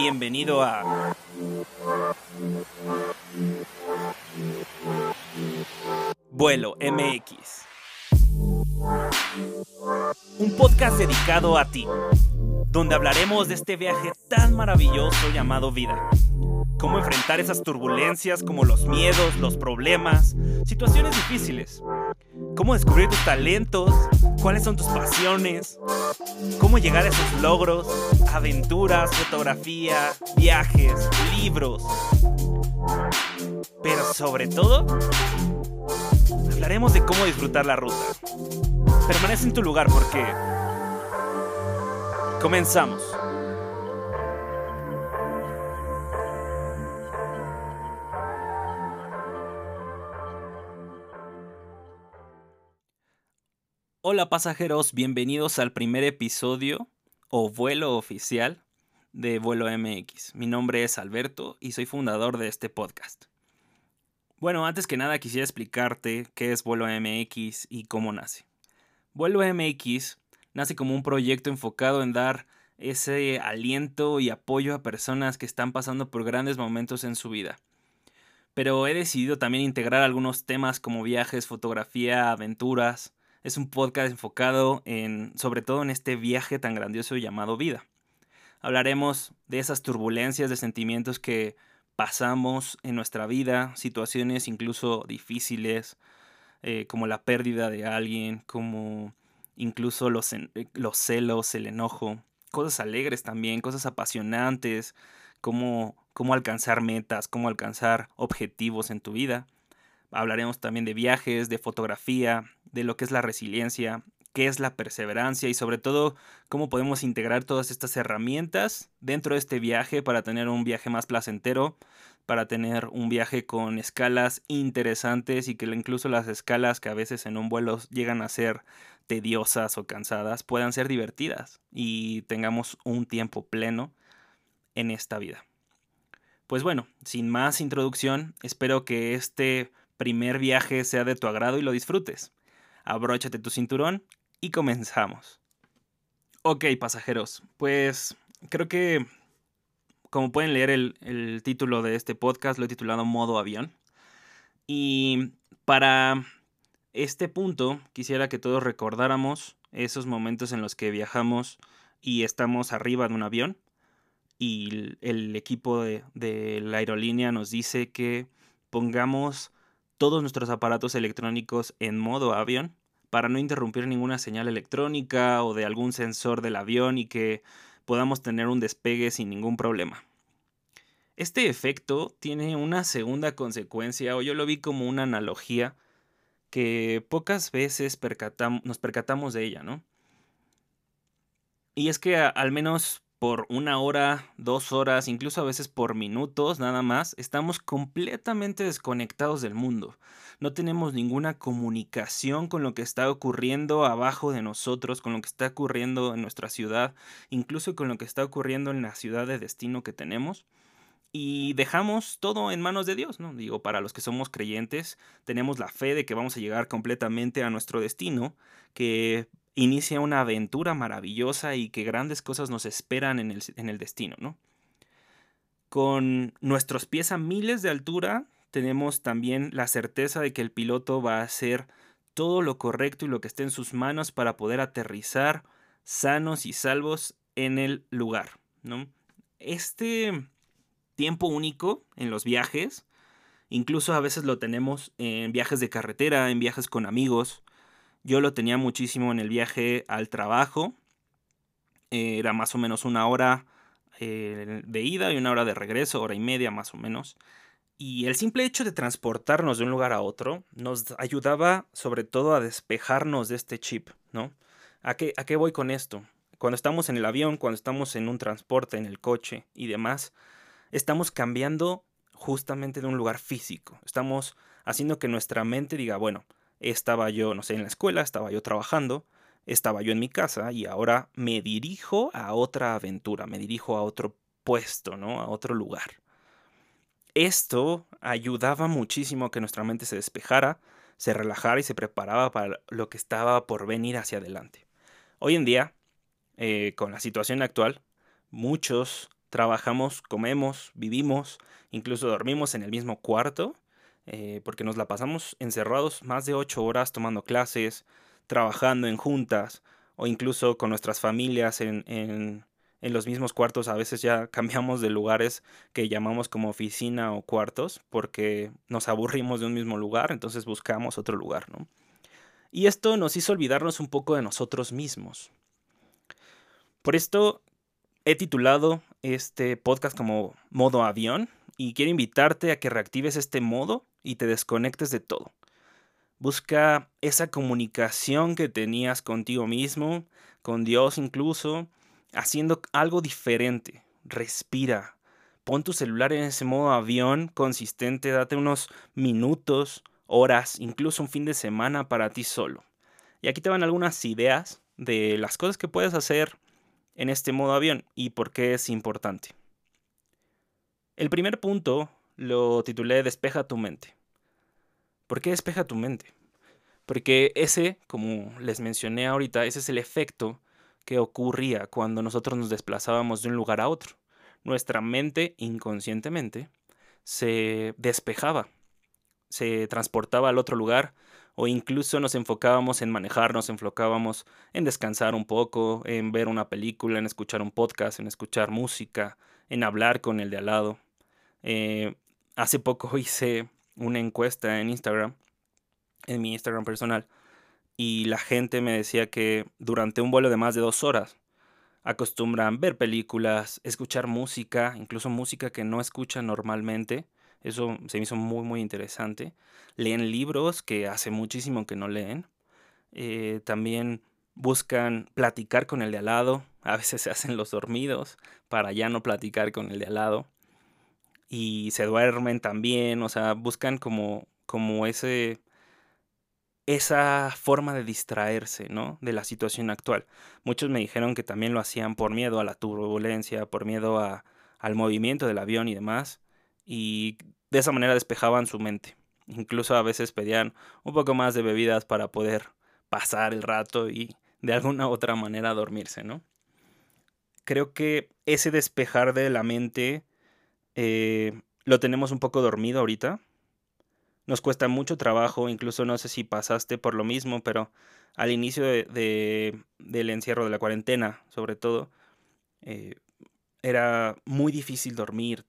Bienvenido a... Vuelo MX. Un podcast dedicado a ti, donde hablaremos de este viaje tan maravilloso llamado vida. Cómo enfrentar esas turbulencias como los miedos, los problemas, situaciones difíciles. Cómo descubrir tus talentos, cuáles son tus pasiones, cómo llegar a esos logros, aventuras, fotografía, viajes, libros. Pero sobre todo, hablaremos de cómo disfrutar la ruta. Permanece en tu lugar porque... Comenzamos. Hola pasajeros, bienvenidos al primer episodio o vuelo oficial de Vuelo MX. Mi nombre es Alberto y soy fundador de este podcast. Bueno, antes que nada quisiera explicarte qué es Vuelo MX y cómo nace. Vuelo MX nace como un proyecto enfocado en dar ese aliento y apoyo a personas que están pasando por grandes momentos en su vida. Pero he decidido también integrar algunos temas como viajes, fotografía, aventuras, es un podcast enfocado en, sobre todo en este viaje tan grandioso llamado vida. Hablaremos de esas turbulencias de sentimientos que pasamos en nuestra vida, situaciones incluso difíciles, eh, como la pérdida de alguien, como incluso los, eh, los celos, el enojo, cosas alegres también, cosas apasionantes, cómo, cómo alcanzar metas, cómo alcanzar objetivos en tu vida. Hablaremos también de viajes, de fotografía, de lo que es la resiliencia, qué es la perseverancia y sobre todo cómo podemos integrar todas estas herramientas dentro de este viaje para tener un viaje más placentero, para tener un viaje con escalas interesantes y que incluso las escalas que a veces en un vuelo llegan a ser tediosas o cansadas puedan ser divertidas y tengamos un tiempo pleno en esta vida. Pues bueno, sin más introducción, espero que este primer viaje sea de tu agrado y lo disfrutes abróchate tu cinturón y comenzamos. Ok, pasajeros, pues creo que como pueden leer el, título de este podcast, lo he titulado Modo Avión. Y para este punto quisiera que todos recordáramos esos momentos en los que viajamos y estamos arriba de un avión y el equipo de, de, la aerolínea nos dice que pongamos todos nuestros aparatos electrónicos en modo avión para no interrumpir ninguna señal electrónica o de algún sensor del avión y que podamos tener un despegue sin ningún problema. Este efecto tiene una segunda consecuencia, o yo lo vi como una analogía, que pocas veces nos percatamos de ella, ¿no? Y es que al menos por una hora, dos horas, incluso a veces por minutos nada más, estamos completamente desconectados del mundo. No tenemos ninguna comunicación con lo que está ocurriendo abajo de nosotros, con lo que está ocurriendo en nuestra ciudad, incluso con lo que está ocurriendo en la ciudad de destino que tenemos. Y dejamos todo en manos de Dios, ¿no? Digo, para los que somos creyentes, tenemos la fe de que vamos a llegar completamente a nuestro destino, que inicia una aventura maravillosa y que grandes cosas nos esperan en el, en el destino, ¿no? Con nuestros pies a miles de altura, tenemos también la certeza de que el piloto va a hacer todo lo correcto y lo que esté en sus manos para poder aterrizar sanos y salvos en el lugar, ¿no? Este tiempo único en los viajes, incluso a veces lo tenemos en viajes de carretera, en viajes con amigos, yo lo tenía muchísimo en el viaje al trabajo. Eh, era más o menos una hora eh, de ida y una hora de regreso, hora y media más o menos. Y el simple hecho de transportarnos de un lugar a otro nos ayudaba sobre todo a despejarnos de este chip, ¿no? ¿A qué, ¿A qué voy con esto? Cuando estamos en el avión, cuando estamos en un transporte, en el coche y demás, estamos cambiando justamente de un lugar físico. Estamos haciendo que nuestra mente diga, bueno, estaba yo, no sé, en la escuela, estaba yo trabajando, estaba yo en mi casa y ahora me dirijo a otra aventura, me dirijo a otro puesto, ¿no? A otro lugar. Esto ayudaba muchísimo a que nuestra mente se despejara, se relajara y se preparaba para lo que estaba por venir hacia adelante. Hoy en día, eh, con la situación actual, muchos trabajamos, comemos, vivimos, incluso dormimos en el mismo cuarto, eh, porque nos la pasamos encerrados más de ocho horas tomando clases, trabajando en juntas o incluso con nuestras familias en, en, en los mismos cuartos. A veces ya cambiamos de lugares que llamamos como oficina o cuartos porque nos aburrimos de un mismo lugar, entonces buscamos otro lugar, ¿no? Y esto nos hizo olvidarnos un poco de nosotros mismos. Por esto he titulado este podcast como modo avión y quiero invitarte a que reactives este modo y te desconectes de todo. Busca esa comunicación que tenías contigo mismo, con Dios incluso, haciendo algo diferente. Respira. Pon tu celular en ese modo avión consistente, date unos minutos, horas, incluso un fin de semana para ti solo. Y aquí te van algunas ideas de las cosas que puedes hacer en este modo avión y por qué es importante. El primer punto lo titulé Despeja tu mente. ¿Por qué despeja tu mente? Porque ese, como les mencioné ahorita, ese es el efecto que ocurría cuando nosotros nos desplazábamos de un lugar a otro. Nuestra mente inconscientemente se despejaba, se transportaba al otro lugar o incluso nos enfocábamos en manejar, nos enfocábamos en descansar un poco, en ver una película, en escuchar un podcast, en escuchar música, en hablar con el de al lado. Eh, hace poco hice una encuesta en Instagram, en mi Instagram personal, y la gente me decía que durante un vuelo de más de dos horas acostumbran ver películas, escuchar música, incluso música que no escuchan normalmente. Eso se me hizo muy, muy interesante. Leen libros que hace muchísimo que no leen. Eh, también buscan platicar con el de al lado. A veces se hacen los dormidos para ya no platicar con el de al lado y se duermen también, o sea, buscan como, como ese, esa forma de distraerse, ¿no? De la situación actual. Muchos me dijeron que también lo hacían por miedo a la turbulencia, por miedo a, al movimiento del avión y demás, y de esa manera despejaban su mente. Incluso a veces pedían un poco más de bebidas para poder pasar el rato y de alguna u otra manera dormirse, ¿no? Creo que ese despejar de la mente eh, lo tenemos un poco dormido ahorita. Nos cuesta mucho trabajo, incluso no sé si pasaste por lo mismo, pero al inicio de, del encierro de la cuarentena, sobre todo, eh, era muy difícil dormir,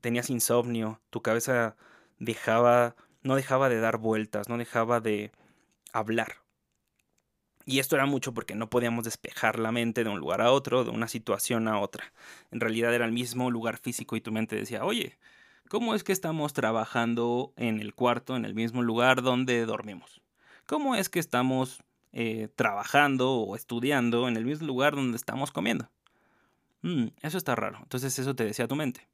tenías insomnio, tu cabeza dejaba, no dejaba de dar vueltas, no dejaba de hablar. Y esto era mucho porque no podíamos despejar la mente de un lugar a otro, de una situación a otra. En realidad era el mismo lugar físico y tu mente decía, oye, ¿cómo es que estamos trabajando en el cuarto, en el mismo lugar donde dormimos? ¿Cómo es que estamos eh, trabajando o estudiando en el mismo lugar donde estamos comiendo? Mm, eso está raro. Entonces eso te decía tu mente.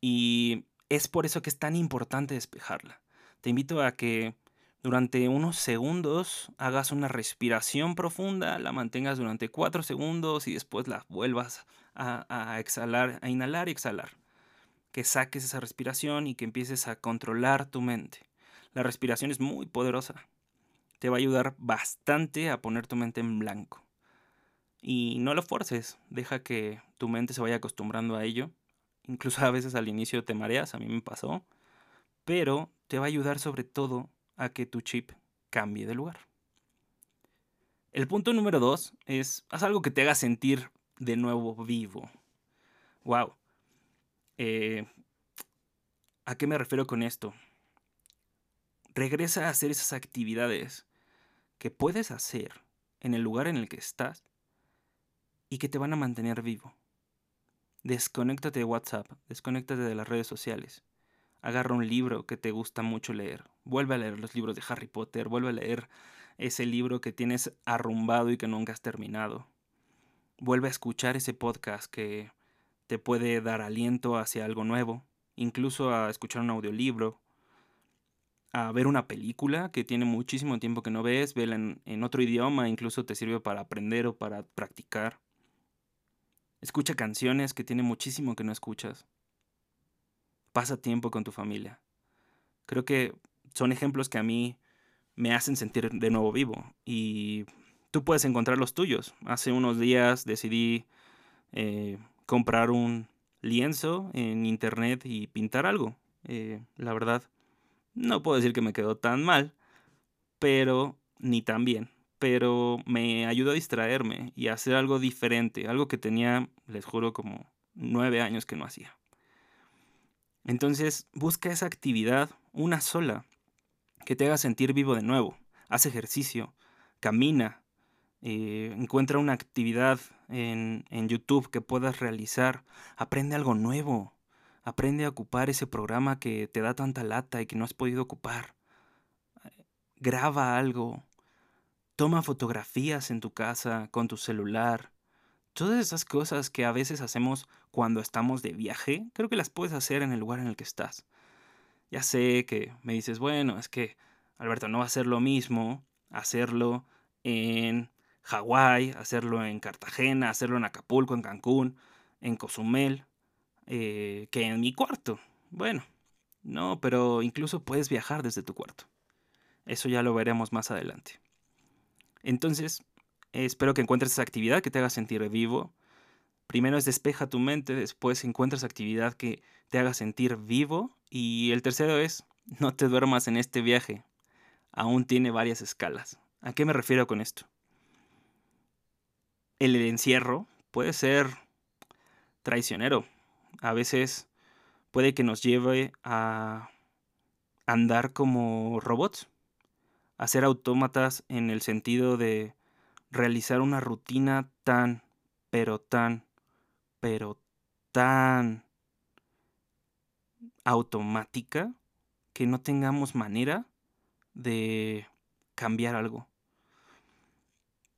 Y es por eso que es tan importante despejarla. Te invito a que durante unos segundos hagas una respiración profunda, la mantengas durante cuatro segundos y después la vuelvas a, exhalar, a inhalar y exhalar. Que saques esa respiración y que empieces a controlar tu mente. La respiración es muy poderosa. Te va a ayudar bastante a poner tu mente en blanco. Y no lo forces, deja que tu mente se vaya acostumbrando a ello. Incluso a veces al inicio te mareas, a mí me pasó. Pero te va a ayudar sobre todo a que tu chip cambie de lugar. El punto número dos es, haz algo que te haga sentir de nuevo vivo. Wow. Eh, ¿A qué me refiero con esto? Regresa a hacer esas actividades que puedes hacer en el lugar en el que estás y que te van a mantener vivo. Desconéctate de WhatsApp, desconéctate de las redes sociales agarra un libro que te gusta mucho leer, vuelve a leer los libros de Harry Potter, vuelve a leer ese libro que tienes arrumbado y que nunca has terminado. Vuelve a escuchar ese podcast que te puede dar aliento hacia algo nuevo, incluso a escuchar un audiolibro, a ver una película que tiene muchísimo tiempo que no ves, vela en, en otro idioma, incluso te sirve para aprender o para practicar. Escucha canciones que tiene muchísimo que no escuchas pasa tiempo con tu familia. Creo que son ejemplos que a mí me hacen sentir de nuevo vivo y tú puedes encontrar los tuyos. Hace unos días decidí eh, comprar un lienzo en internet y pintar algo. Eh, la verdad, no puedo decir que me quedó tan mal, pero ni tan bien. Pero me ayudó a distraerme y a hacer algo diferente, algo que tenía, les juro, como nueve años que no hacía. Entonces, busca esa actividad, una sola, que te haga sentir vivo de nuevo. Haz ejercicio, camina, eh, encuentra una actividad en, en YouTube que puedas realizar, aprende algo nuevo, aprende a ocupar ese programa que te da tanta lata y que no has podido ocupar. Graba algo, toma fotografías en tu casa con tu celular, Todas esas cosas que a veces hacemos cuando estamos de viaje, creo que las puedes hacer en el lugar en el que estás. Ya sé que me dices, bueno, es que, Alberto, no va a ser lo mismo hacerlo en Hawái, hacerlo en Cartagena, hacerlo en Acapulco, en Cancún, en Cozumel, eh, que en mi cuarto. Bueno, no, pero incluso puedes viajar desde tu cuarto. Eso ya lo veremos más adelante. Entonces, espero que encuentres esa actividad que te haga sentir vivo. Primero es despeja tu mente, después encuentras actividad que te haga sentir vivo. Y el tercero es no te duermas en este viaje. Aún tiene varias escalas. ¿A qué me refiero con esto? El encierro puede ser traicionero. A veces puede que nos lleve a andar como robots, a ser autómatas en el sentido de realizar una rutina tan, pero tan, pero tan automática que no tengamos manera de cambiar algo.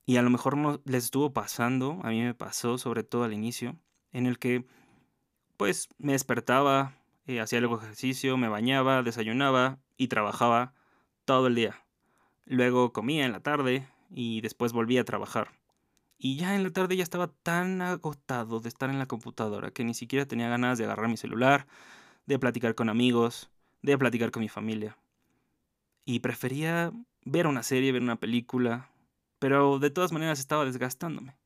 Y a lo mejor no les estuvo pasando, a mí me pasó sobre todo al inicio, en el que pues me despertaba, eh, hacía algo ejercicio, me bañaba, desayunaba y trabajaba todo el día. Luego comía en la tarde, y después volví a trabajar. Y ya en la tarde ya estaba tan agotado de estar en la computadora que ni siquiera tenía ganas de agarrar mi celular, de platicar con amigos, de platicar con mi familia. Y prefería ver una serie, ver una película, pero de todas maneras estaba desgastándome.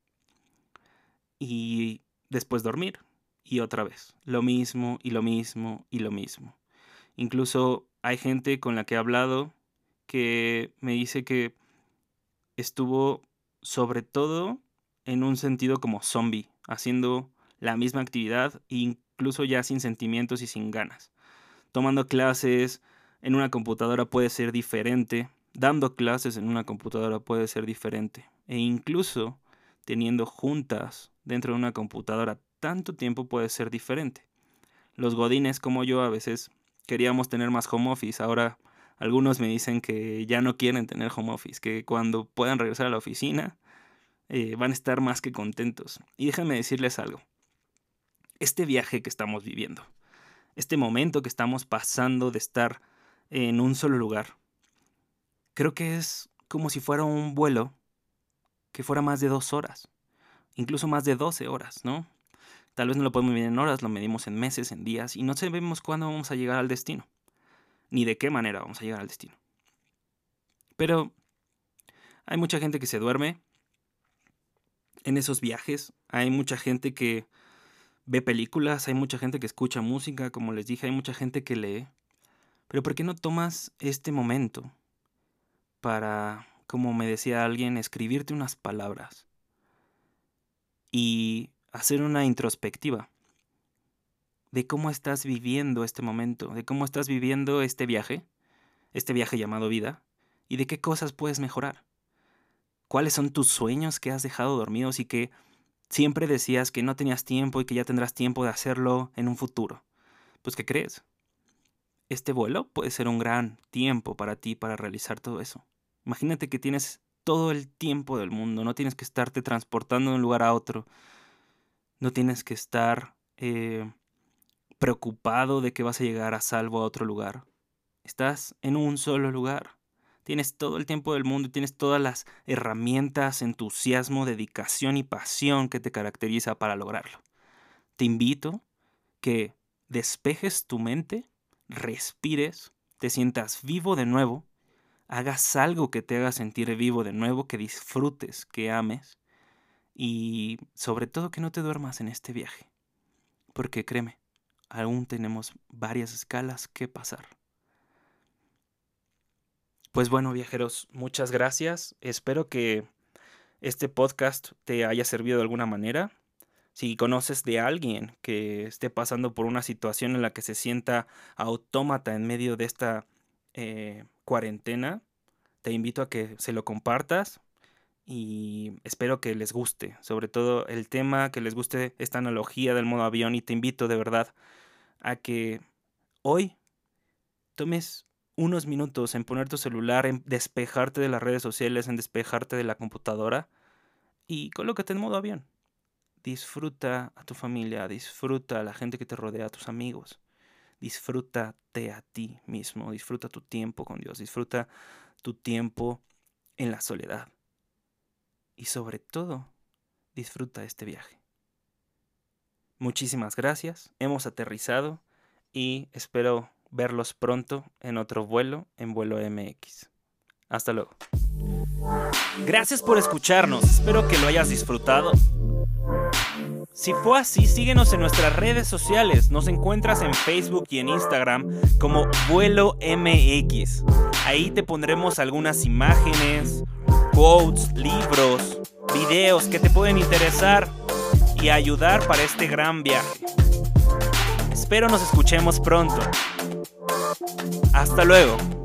Y después dormir, y otra vez, lo mismo y lo mismo y lo mismo. Incluso hay gente con la que he hablado que me dice que estuvo sobre todo en un sentido como zombie, haciendo la misma actividad, incluso ya sin sentimientos y sin ganas. Tomando clases en una computadora puede ser diferente, dando clases en una computadora puede ser diferente, e incluso teniendo juntas dentro de una computadora tanto tiempo puede ser diferente. Los godines como yo a veces queríamos tener más home office, ahora algunos me dicen que ya no quieren tener home office, que cuando puedan regresar a la oficina eh, van a estar más que contentos. Y déjenme decirles algo. Este viaje que estamos viviendo, este momento que estamos pasando de estar en un solo lugar, creo que es como si fuera un vuelo que fuera más de dos horas, incluso más de 12 horas, ¿no? Tal vez no lo podemos medir en horas, lo medimos en meses, en días, y no sabemos cuándo vamos a llegar al destino ni de qué manera vamos a llegar al destino. Pero hay mucha gente que se duerme en esos viajes, hay mucha gente que ve películas, hay mucha gente que escucha música, como les dije, hay mucha gente que lee. Pero ¿por qué no tomas este momento para, como me decía alguien, escribirte unas palabras y hacer una introspectiva? De cómo estás viviendo este momento, de cómo estás viviendo este viaje, este viaje llamado vida, y de qué cosas puedes mejorar. ¿Cuáles son tus sueños que has dejado dormidos y que siempre decías que no tenías tiempo y que ya tendrás tiempo de hacerlo en un futuro? Pues ¿qué crees? Este vuelo puede ser un gran tiempo para ti para realizar todo eso. Imagínate que tienes todo el tiempo del mundo, no tienes que estarte transportando de un lugar a otro, no tienes que estar eh, preocupado de que vas a llegar a salvo a otro lugar. Estás en un solo lugar. Tienes todo el tiempo del mundo y tienes todas las herramientas, entusiasmo, dedicación y pasión que te caracteriza para lograrlo. Te invito que despejes tu mente, respires, te sientas vivo de nuevo, hagas algo que te haga sentir vivo de nuevo, que disfrutes, que ames y sobre todo que no te duermas en este viaje. porque créeme, aún tenemos varias escalas que pasar. Pues bueno, viajeros, muchas gracias. Espero que este podcast te haya servido de alguna manera. Si conoces de alguien que esté pasando por una situación en la que se sienta autómata en medio de esta eh, cuarentena, te invito a que se lo compartas y espero que les guste, sobre todo el tema, que les guste esta analogía del modo avión y te invito de verdad a que hoy tomes unos minutos en poner tu celular, en despejarte de las redes sociales, en despejarte de la computadora y colócate en modo avión. Disfruta a tu familia, disfruta a la gente que te rodea, a tus amigos. Disfrútate a ti mismo, disfruta tu tiempo con Dios, disfruta tu tiempo en la soledad. Y sobre todo, disfruta este viaje. Muchísimas gracias, hemos aterrizado y espero verlos pronto en otro vuelo en vuelo MX. Hasta luego. Gracias por escucharnos, espero que lo hayas disfrutado. Si fue así, síguenos en nuestras redes sociales. Nos encuentras en Facebook y en Instagram como Vuelo MX. Ahí te pondremos algunas imágenes, quotes, libros, videos que te pueden interesar y ayudar para este gran viaje. Espero nos escuchemos pronto. Hasta luego.